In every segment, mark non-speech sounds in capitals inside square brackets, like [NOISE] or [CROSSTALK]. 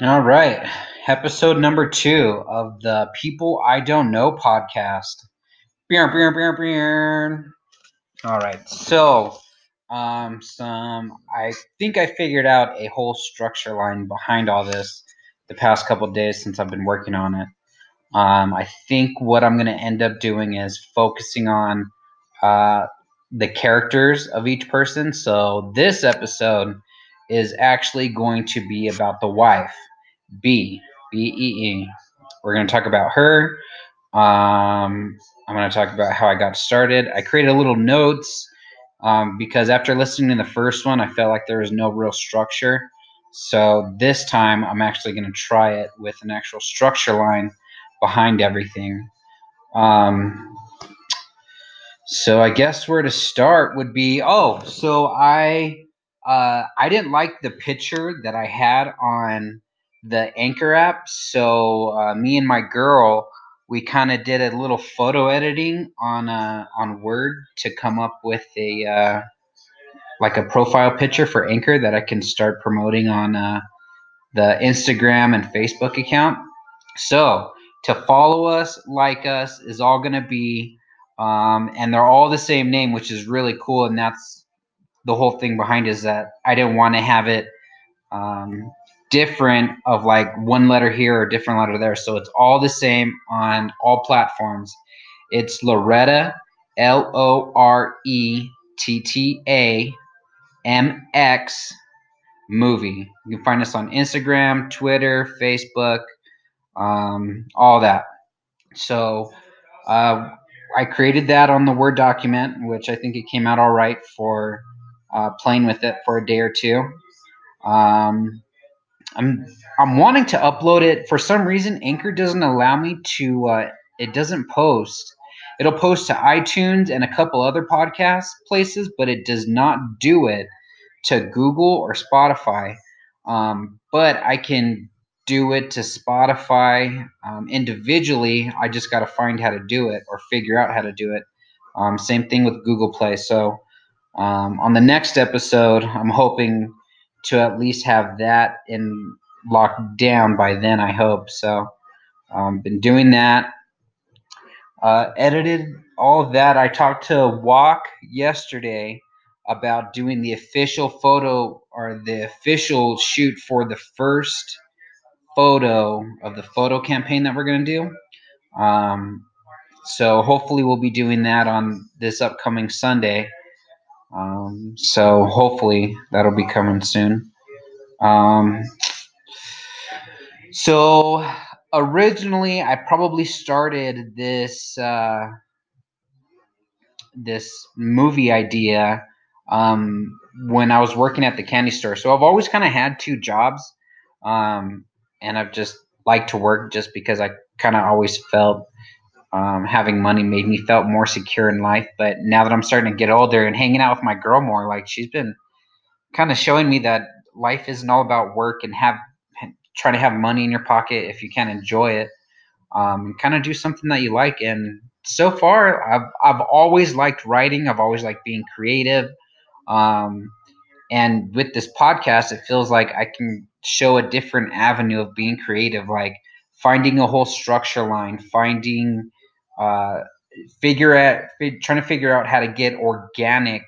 All right. Episode number two of the People I Don't Know podcast. All right. So, um, some, I think I figured out a whole structure line behind all this the past couple days since I've been working on it. Um, I think what I'm going to end up doing is focusing on uh, the characters of each person. So, this episode is actually going to be about the wife B B E E. We're going to talk about her. Um, I'm going to talk about how I got started. I created a little notes um, because after listening to the first one, I felt like there was no real structure. So this time, I'm actually going to try it with an actual structure line behind everything. Um, so I guess where to start would be oh, so I uh, I didn't like the picture that I had on the Anchor app. So uh, me and my girl, we kind of did a little photo editing on uh, on Word to come up with a uh, like a profile picture for Anchor that I can start promoting on uh, the Instagram and Facebook account. So to follow us, like us, is all going to be, um, and they're all the same name, which is really cool. And that's the whole thing behind is that I didn't want to have it um, different of like one letter here or different letter there. So it's all the same on all platforms. It's Loretta, L O R E T T A M X movie. You can find us on Instagram, Twitter, Facebook, um, all that. So uh, I created that on the Word document, which I think it came out all right for uh, playing with it for a day or two. Um, I'm I'm wanting to upload it for some reason. Anchor doesn't allow me to. Uh, it doesn't post. It'll post to iTunes and a couple other podcast places, but it does not do it to Google or Spotify. Um, but I can do it to Spotify um, individually. I just got to find how to do it or figure out how to do it. Um, same thing with Google Play. So um, on the next episode, I'm hoping to at least have that in locked down by then. I hope so. Um, been doing that. Uh, edited all of that. I talked to Walk yesterday about doing the official photo or the official shoot for the first photo of the photo campaign that we're going to do. Um, so hopefully we'll be doing that on this upcoming Sunday. Um, so hopefully that'll be coming soon. Um, so originally, I probably started this uh, this movie idea um, when I was working at the candy store. So I've always kind of had two jobs, um, and I've just liked to work just because I kind of always felt um, having money made me felt more secure in life. But now that I'm starting to get older and hanging out with my girl more, like she's been kind of showing me that life isn't all about work and have try to have money in your pocket if you can enjoy it. Um, and kind of do something that you like. And so far I've, I've always liked writing. I've always liked being creative. Um, and with this podcast it feels like i can show a different avenue of being creative like finding a whole structure line finding uh, figure out trying to figure out how to get organic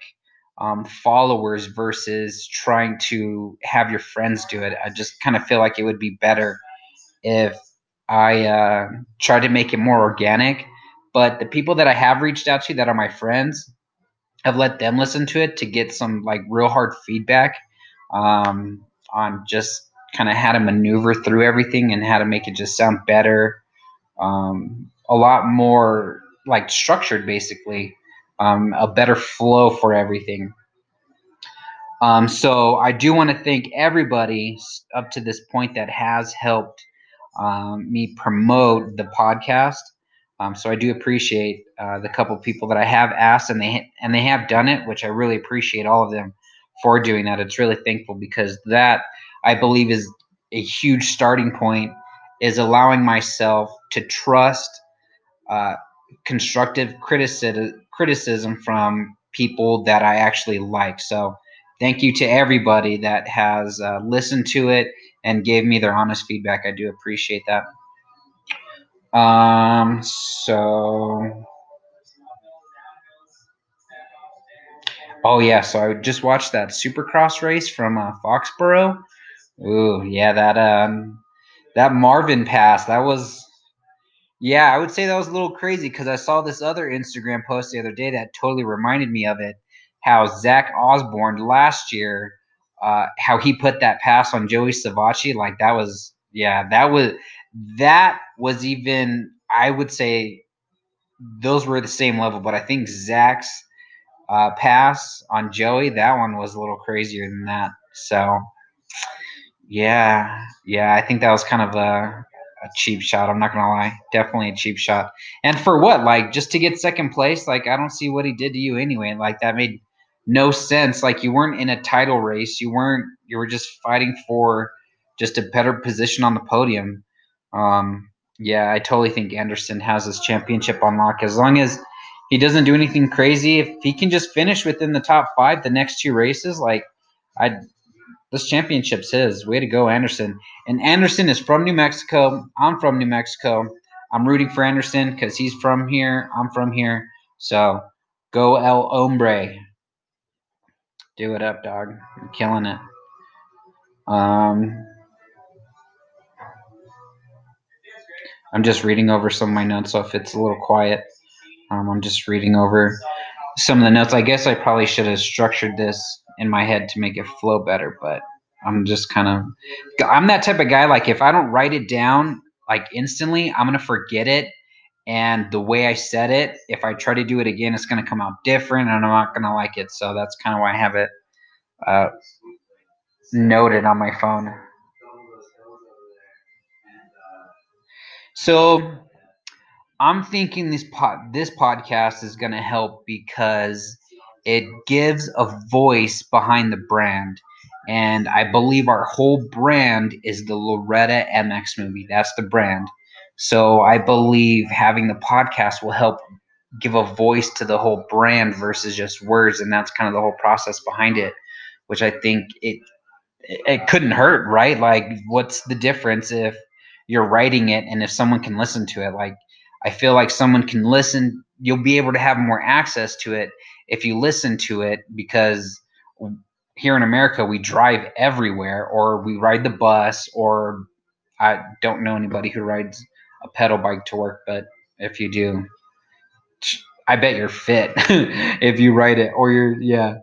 um, followers versus trying to have your friends do it. I just kind of feel like it would be better if I uh, try to make it more organic. But the people that I have reached out to that are my friends, have let them listen to it to get some like real hard feedback um, on just kind of how to maneuver through everything and how to make it just sound better, um, a lot more like structured, basically um, a better flow for everything. Um, so I do want to thank everybody up to this point that has helped um, me promote the podcast. Um, so I do appreciate uh, the couple people that I have asked, and they and they have done it, which I really appreciate all of them for doing that. It's really thankful because that I believe is a huge starting point. Is allowing myself to trust uh, constructive criticism criticism from people that I actually like. So thank you to everybody that has uh, listened to it and gave me their honest feedback. I do appreciate that. Um, so. Oh yeah, so I just watched that Supercross race from uh, Foxborough. Ooh, yeah, that um, that Marvin pass, that was, yeah, I would say that was a little crazy because I saw this other Instagram post the other day that totally reminded me of it. How Zach Osborne last year, uh, how he put that pass on Joey Savatgy, like that was, yeah, that was that was even, I would say, those were the same level, but I think Zach's uh, pass on Joey, that one was a little crazier than that. So, yeah, yeah, I think that was kind of a, a cheap shot. I'm not gonna lie, definitely a cheap shot. And for what? Like just to get second place? Like I don't see what he did to you anyway. Like that made no sense. Like you weren't in a title race. You weren't. You were just fighting for just a better position on the podium. Um, yeah, I totally think Anderson has his championship on lock as long as he doesn't do anything crazy. If he can just finish within the top five the next two races, like I this championship's his. Way to go, Anderson. And Anderson is from New Mexico. I'm from New Mexico. I'm rooting for Anderson because he's from here. I'm from here. So go El Hombre. Do it up, dog. You're killing it. Um, I'm just reading over some of my notes, so if it's a little quiet, um, I'm just reading over some of the notes. I guess I probably should have structured this in my head to make it flow better, but I'm just kind of I'm that type of guy like if I don't write it down like instantly, I'm to forget it and the way I said it, if I try to do it again, it's to come out different and I'm not to like it. So that's kind of why I have it uh, noted on my phone. So I'm thinking this pod this podcast is going to help because it gives a voice behind the brand. And I believe our whole brand is the Loretta MX movie. That's the brand. So I believe having the podcast will help give a voice to the whole brand versus just words. And that's kind of the whole process behind it, which I think it it couldn't hurt, right? Like what's the difference if you're writing it and if someone can listen to it? Like I feel like someone can listen, you'll be able to have more access to it if you listen to it because here in America we drive everywhere or we ride the bus or I don't know anybody who rides a pedal bike to work, but if you do, I bet you're fit [LAUGHS] if you ride it or you're yeah.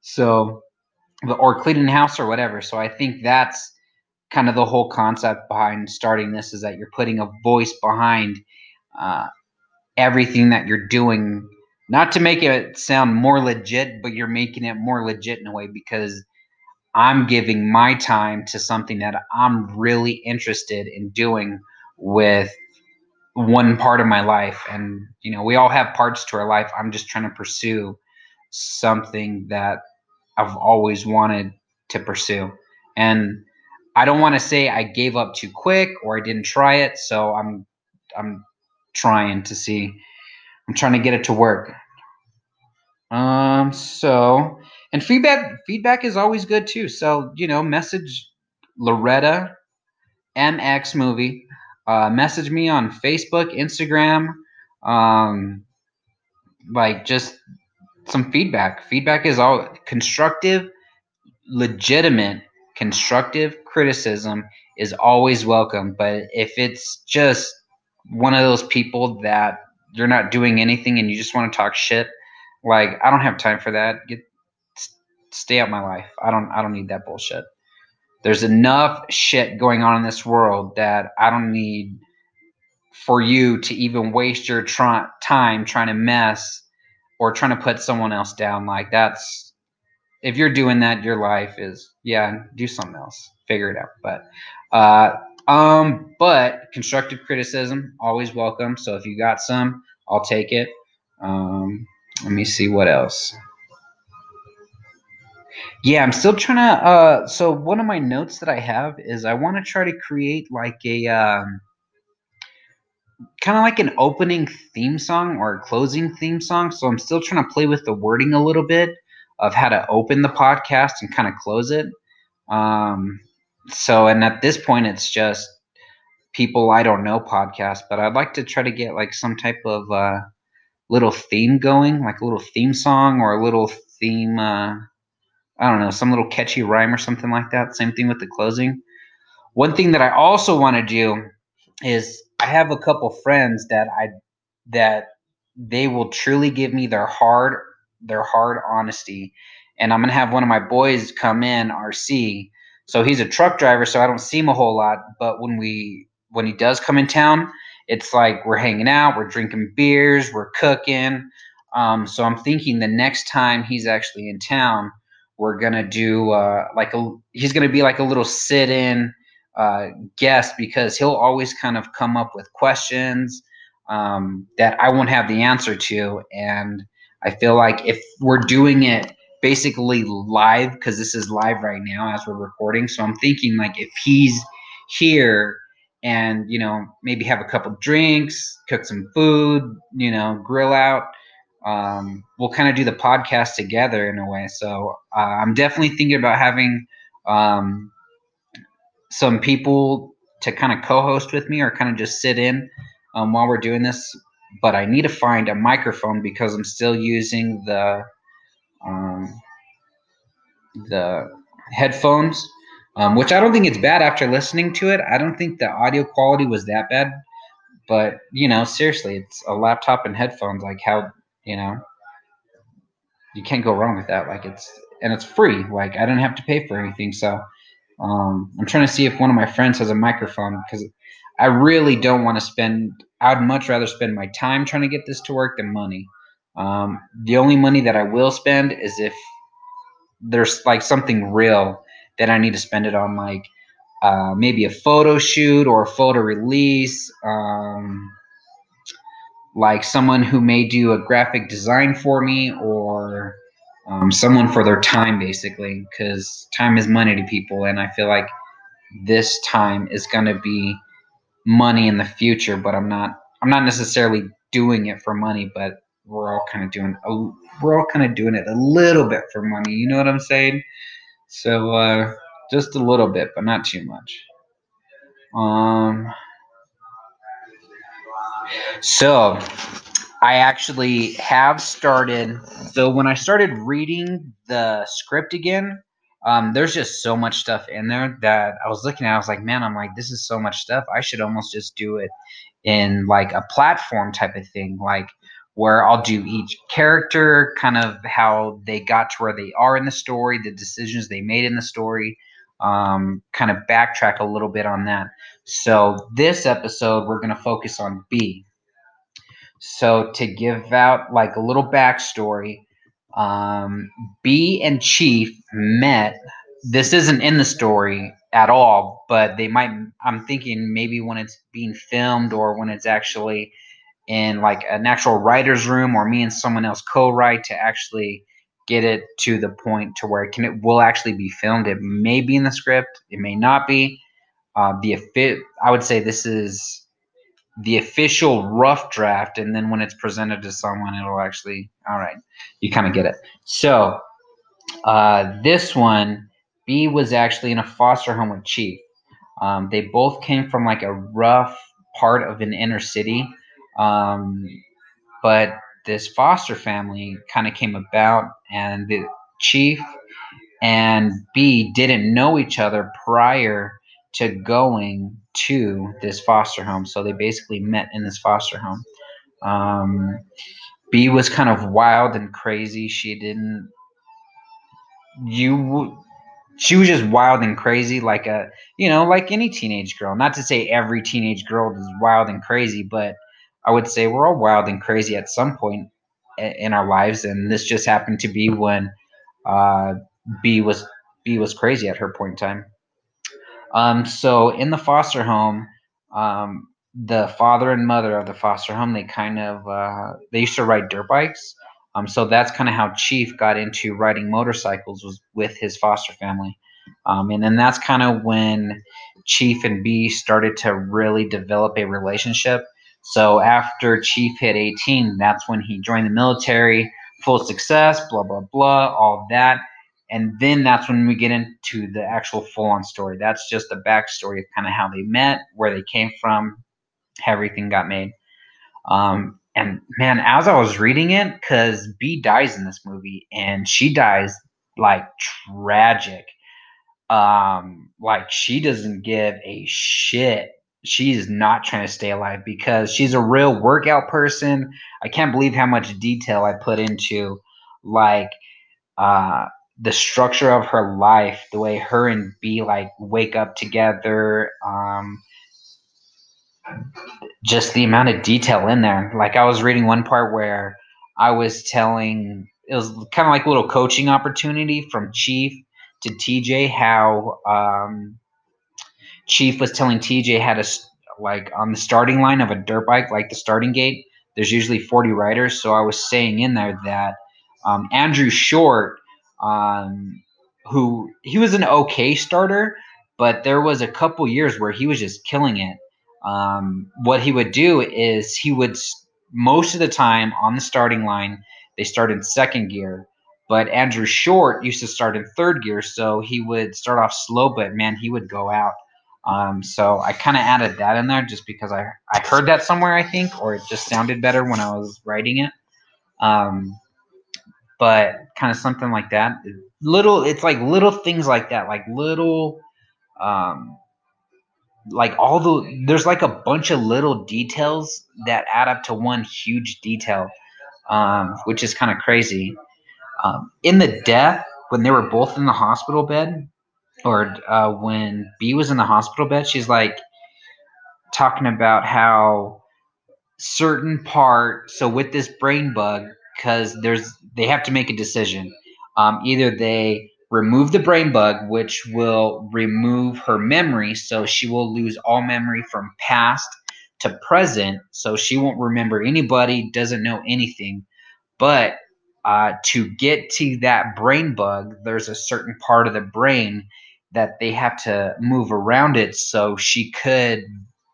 So or cleaning house or whatever. So I think that's kind of the whole concept behind starting this is that you're putting a voice behind uh, everything that you're doing, not to make it sound more legit, but you're making it more legit in a way because I'm giving my time to something that I'm really interested in doing with one part of my life. And, you know, we all have parts to our life. I'm just trying to pursue something that I've always wanted to pursue. And I don't want to say I gave up too quick or I didn't try it. So I'm, I'm trying to see. I'm trying to get it to work. Um. So, and feedback feedback is always good too. So you know, message Loretta MX movie. Uh, message me on Facebook, Instagram. Um, like just some feedback. Feedback is all constructive, legitimate, constructive criticism is always welcome. But if it's just one of those people that you're not doing anything and you just want to talk shit, like I don't have time for that. Get stay out my life. I don't I don't need that bullshit. There's enough shit going on in this world that I don't need for you to even waste your time trying to mess or trying to put someone else down. Like that's if you're doing that, your life is yeah. Do something else. Figure it out. But uh, um, but constructive criticism always welcome. So if you got some, I'll take it. Um, let me see what else. Yeah, I'm still trying to. Uh, so one of my notes that I have is I want to try to create like a um, kind of like an opening theme song or a closing theme song. So I'm still trying to play with the wording a little bit. of how to open the podcast and kind of close it. Um, so, and at this point, it's just people I don't know podcast, but I'd like to try to get like some type of uh, little theme going, like a little theme song or a little theme. Uh, I don't know, some little catchy rhyme or something like that. Same thing with the closing. One thing that I also want to do is I have a couple friends that I that they will truly give me their hard their hard honesty. And I'm gonna have one of my boys come in, RC. So he's a truck driver, so I don't see him a whole lot. But when we when he does come in town, it's like we're hanging out, we're drinking beers, we're cooking. Um, so I'm thinking the next time he's actually in town, we're gonna do uh, like a he's gonna be like a little sit-in uh, guest because he'll always kind of come up with questions um, that I won't have the answer to, and I feel like if we're doing it basically live because this is live right now as we're recording, so I'm thinking like if he's here and you know maybe have a couple drinks, cook some food, you know, grill out. Um, we'll kind of do the podcast together in a way. So uh, I'm definitely thinking about having um, some people to kind of co-host with me or kind of just sit in um, while we're doing this. But I need to find a microphone because I'm still using the um, the headphones um, which I don't think it's bad after listening to it. I don't think the audio quality was that bad, but you know, seriously, it's a laptop and headphones. Like how you know, you can't go wrong with that. Like it's and it's free. Like I don't have to pay for anything. So um, I'm trying to see if one of my friends has a microphone because I really don't want to spend. I'd much rather spend my time trying to get this to work than money. Um, the only money that I will spend is if there's like something real that I need to spend it on, like uh, maybe a photo shoot or a photo release, um, like someone who may do a graphic design for me or um, someone for their time, basically, because time is money to people, and I feel like this time is going to be money in the future, but I'm not. I'm not necessarily doing it for money, but we're all kind of doing. A, we're all kind of doing it a little bit for money. You know what I'm saying? So uh, just a little bit, but not too much. Um, so I actually have started. So when I started reading the script again, um, there's just so much stuff in there that I was looking at. I was like, man, I'm like, this is so much stuff. I should almost just do it in like a platform type of thing. Like where I'll do each character, kind of how they got to where they are in the story, the decisions they made in the story, um, kind of backtrack a little bit on that. So, this episode, we're going to focus on B. So, to give out like a little backstory, um, B and Chief met. This isn't in the story at all, but they might. I'm thinking maybe when it's being filmed or when it's actually in like an actual writer's room or me and someone else co-write to actually get it to the point to where it can it will actually be filmed. It may be in the script, it may not be. Uh, the I would say this is the official rough draft, and then when it's presented to someone, it'll actually all right. You kind of get it. So uh, this one, B was actually in a foster home with Chief. Um, they both came from like a rough part of an inner city. Um, but this foster family kind of came about, and the chief and B didn't know each other prior to going to this foster home. So they basically met in this foster home. Um, B was kind of wild and crazy. She didn't. You she was just wild and crazy like a you know like any teenage girl not to say every teenage girl is wild and crazy but I would say we're all wild and crazy at some point in our lives, and this just happened to be when uh, B was B was crazy at her point in time. Um, so in the foster home, um, the father and mother of the foster home they kind of uh, they used to ride dirt bikes. Um, so that's kind of how Chief got into riding motorcycles was with his foster family. Um, and then that's kind of when Chief and B started to really develop a relationship. So after Chief hit 18, that's when he joined the military, full success, blah, blah, blah, all that. And then that's when we get into the actual full on story. That's just the backstory of kind of how they met, where they came from, how everything got made. Um, and man, as I was reading it, because B dies in this movie, and she dies like tragic. Um, like she doesn't give a shit. She's not trying to stay alive because she's a real workout person. I can't believe how much detail I put into like uh the structure of her life, the way her and B like wake up together, um, just the amount of detail in there. Like I was reading one part where I was telling it was kind of like a little coaching opportunity from Chief to TJ how um, Chief was telling TJ how to like on the starting line of a dirt bike, like the starting gate. There's usually 40 riders, so I was saying in there that um, Andrew Short, um, who he was an okay starter, but there was a couple years where he was just killing it. Um, what he would do is he would most of the time on the starting line they start in second gear but andrew short used to start in third gear. So he would start off slow but man he would go out um, so i kind of added that in there just because I, I heard that somewhere i think or it just sounded better when i was writing it. Um, but kind of something like that. Little it's like little things like that like little um, like all the there's like a bunch of little details that add up to one huge detail um, which is kind of crazy. Um, in the death when they were both in the hospital bed or uh, when b was in the hospital bed she's like talking about how certain part so with this brain bug because there's they have to make a decision um, either they remove the brain bug, which will remove her memory. So she will lose all memory from past to present. So she won't remember anybody, doesn't know anything. But uh, to get to that brain bug, there's a certain part of the brain that they have to move around it. So she could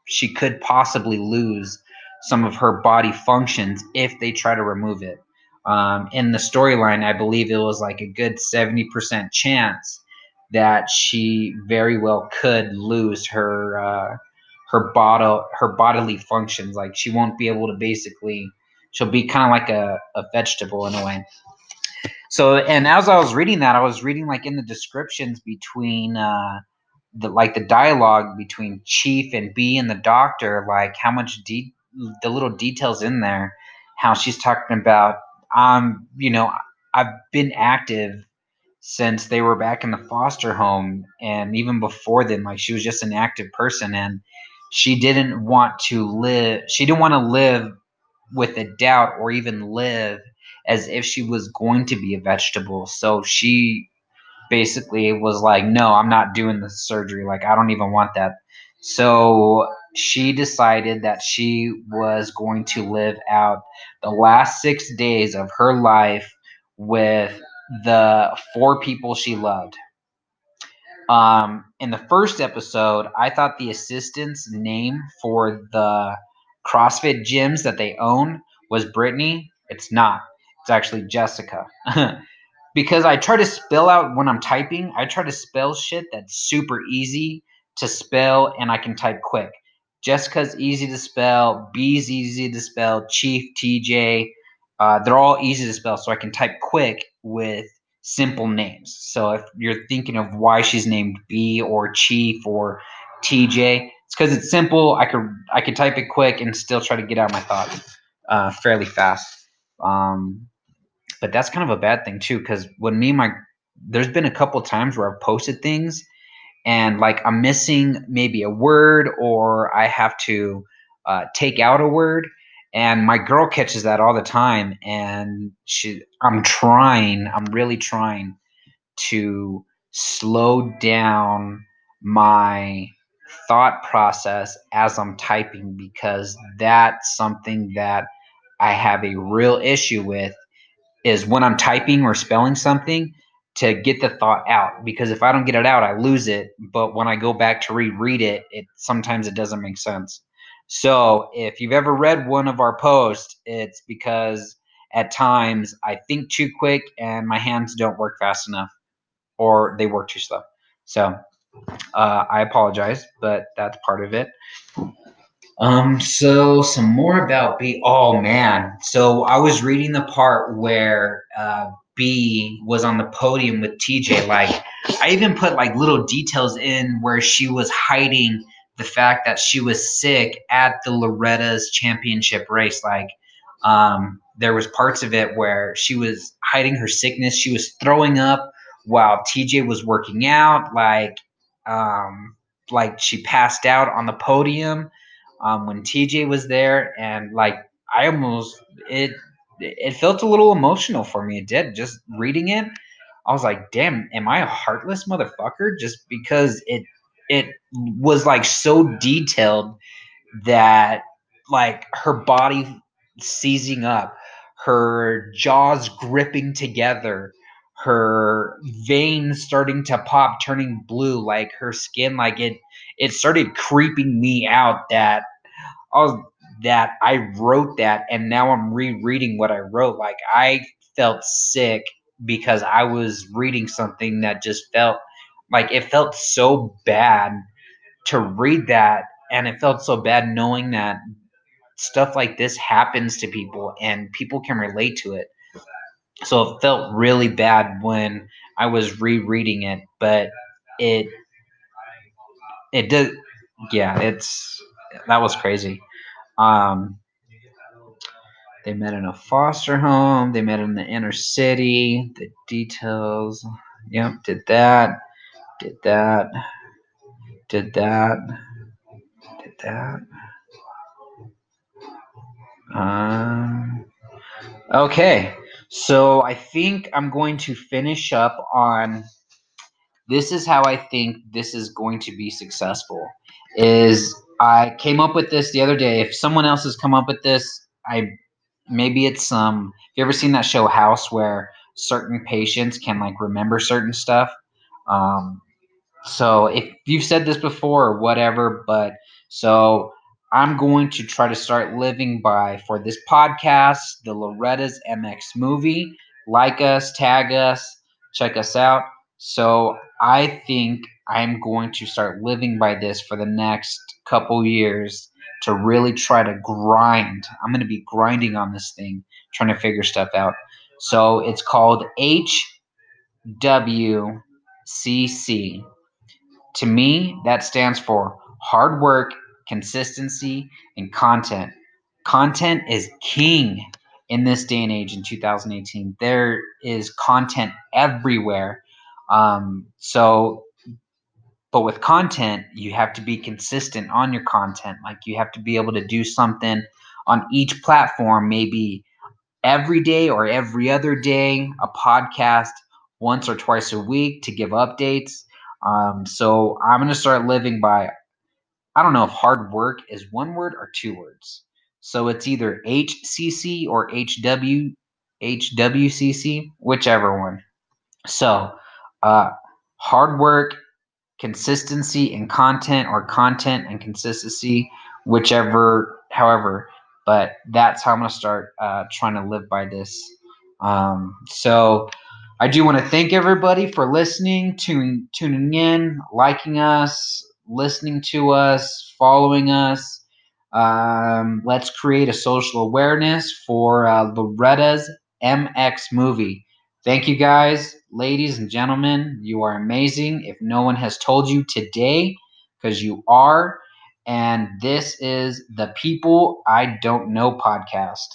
she could possibly lose some of her body functions if they try to remove it um, in the storyline, I believe it was like a good 70% chance that she very well could lose her uh, her body her bodily functions. Like she won't be able to basically she'll be kind of like a, a vegetable in a way. So and as I was reading that, I was reading like in the descriptions between uh, the like the dialogue between Chief and B and the doctor, like how much de- the little details in there, how she's talking about um, you know, I've been active since they were back in the foster home and even before then like she was just an active person and she didn't want to live she didn't want to live with a doubt or even live as if she was going to be a vegetable so she basically was like no i'm not doing the surgery like i don't even want that so she decided that she was going to live out the last six days of her life with the four people she loved. Um, in the first episode, I thought the assistant's name for the CrossFit gyms that they own was Brittany. It's not. It's actually Jessica. [LAUGHS] because I try to spell out when I'm typing, I try to spell shit that's super easy to spell and I can type quick. Jessica's easy to spell. B's easy to spell. Chief, TJ, uh, they're all easy to spell, so I can type quick with simple names. So if you're thinking of why she's named B or Chief or TJ, it's because it's simple. I could I could type it quick and still try to get out my thoughts uh, fairly fast. Um, but that's kind of a bad thing too, because when me and my there's been a couple times where I've posted things and like I'm missing maybe a word or I have to uh, take out a word. And my girl catches that all the time, and she, I'm trying, I'm really trying to slow down my thought process as I'm typing because that's something that I have a real issue with is when I'm typing or spelling something, to get the thought out because if I don't get it out, I lose it. But when I go back to reread it, it sometimes it doesn't make sense. So if you've ever read one of our posts, it's because at times I think too quick and my hands don't work fast enough or they work too slow. So uh, I apologize, but that's part of it. Um, so some more about B. Oh man, so I was reading the part where uh, B was on the podium with TJ. Like, I even put like little details in where she was hiding the fact that she was sick at the Loretta's championship race. Like, um, there was parts of it where she was hiding her sickness. She was throwing up while TJ was working out. Like, um, like she passed out on the podium um, when TJ was there, and like I almost it it felt a little emotional for me. It did just reading it. I was like, damn, am I a heartless motherfucker? Just because it it was like so detailed that like her body seizing up, her jaws gripping together, her veins starting to pop, turning blue, like her skin, like it it started creeping me out that oh that I wrote that and now I'm rereading what I wrote. Like I felt sick because I was reading something that just felt like it felt so bad to read that and it felt so bad knowing that stuff like this happens to people and people can relate to it. So it felt really bad when I was rereading it, but it it did yeah, it's that was crazy. Um, they met in a foster home. They met in the inner city. The details. Yep, did that. Did that. Did that. Did that. Um, okay, so I think I'm going to finish up on. This is how I think this is going to be successful. Is I came up with this the other day. If someone else has come up with this, I maybe it's um. Have you ever seen that show House where certain patients can like remember certain stuff? Um, so if you've said this before or whatever, but so I'm going to try to start living by for this podcast, the Loretta's MX movie. Like us, tag us, check us out. So I think I'm going to start living by this for the next couple years to really try to grind. I'm going to be grinding on this thing, trying to figure stuff out. So it's called HWCC. To me, that stands for hard work, consistency, and content. Content is king in this day and age in 2018. There is content everywhere. Um, so but with content, you have to be consistent on your content. Like you have to be able to do something on each platform, maybe every day or every other day, a podcast once or twice a week to give updates. Um, so I'm going to start living by, I don't know if hard work is one word or two words. So it's either HCC or HW, HWCC, whichever one. So uh, hard work consistency and content or content and consistency, whichever, however. But that's how I'm going to start uh, trying to live by this. Um, so I do want to thank everybody for listening, tuning, tuning in, liking us, listening to us, following us. Um, let's create a social awareness for uh, Loretta's MX movie. Thank you guys, ladies and gentlemen. You are amazing. If no one has told you today, because you are. And this is the People I Don't Know podcast.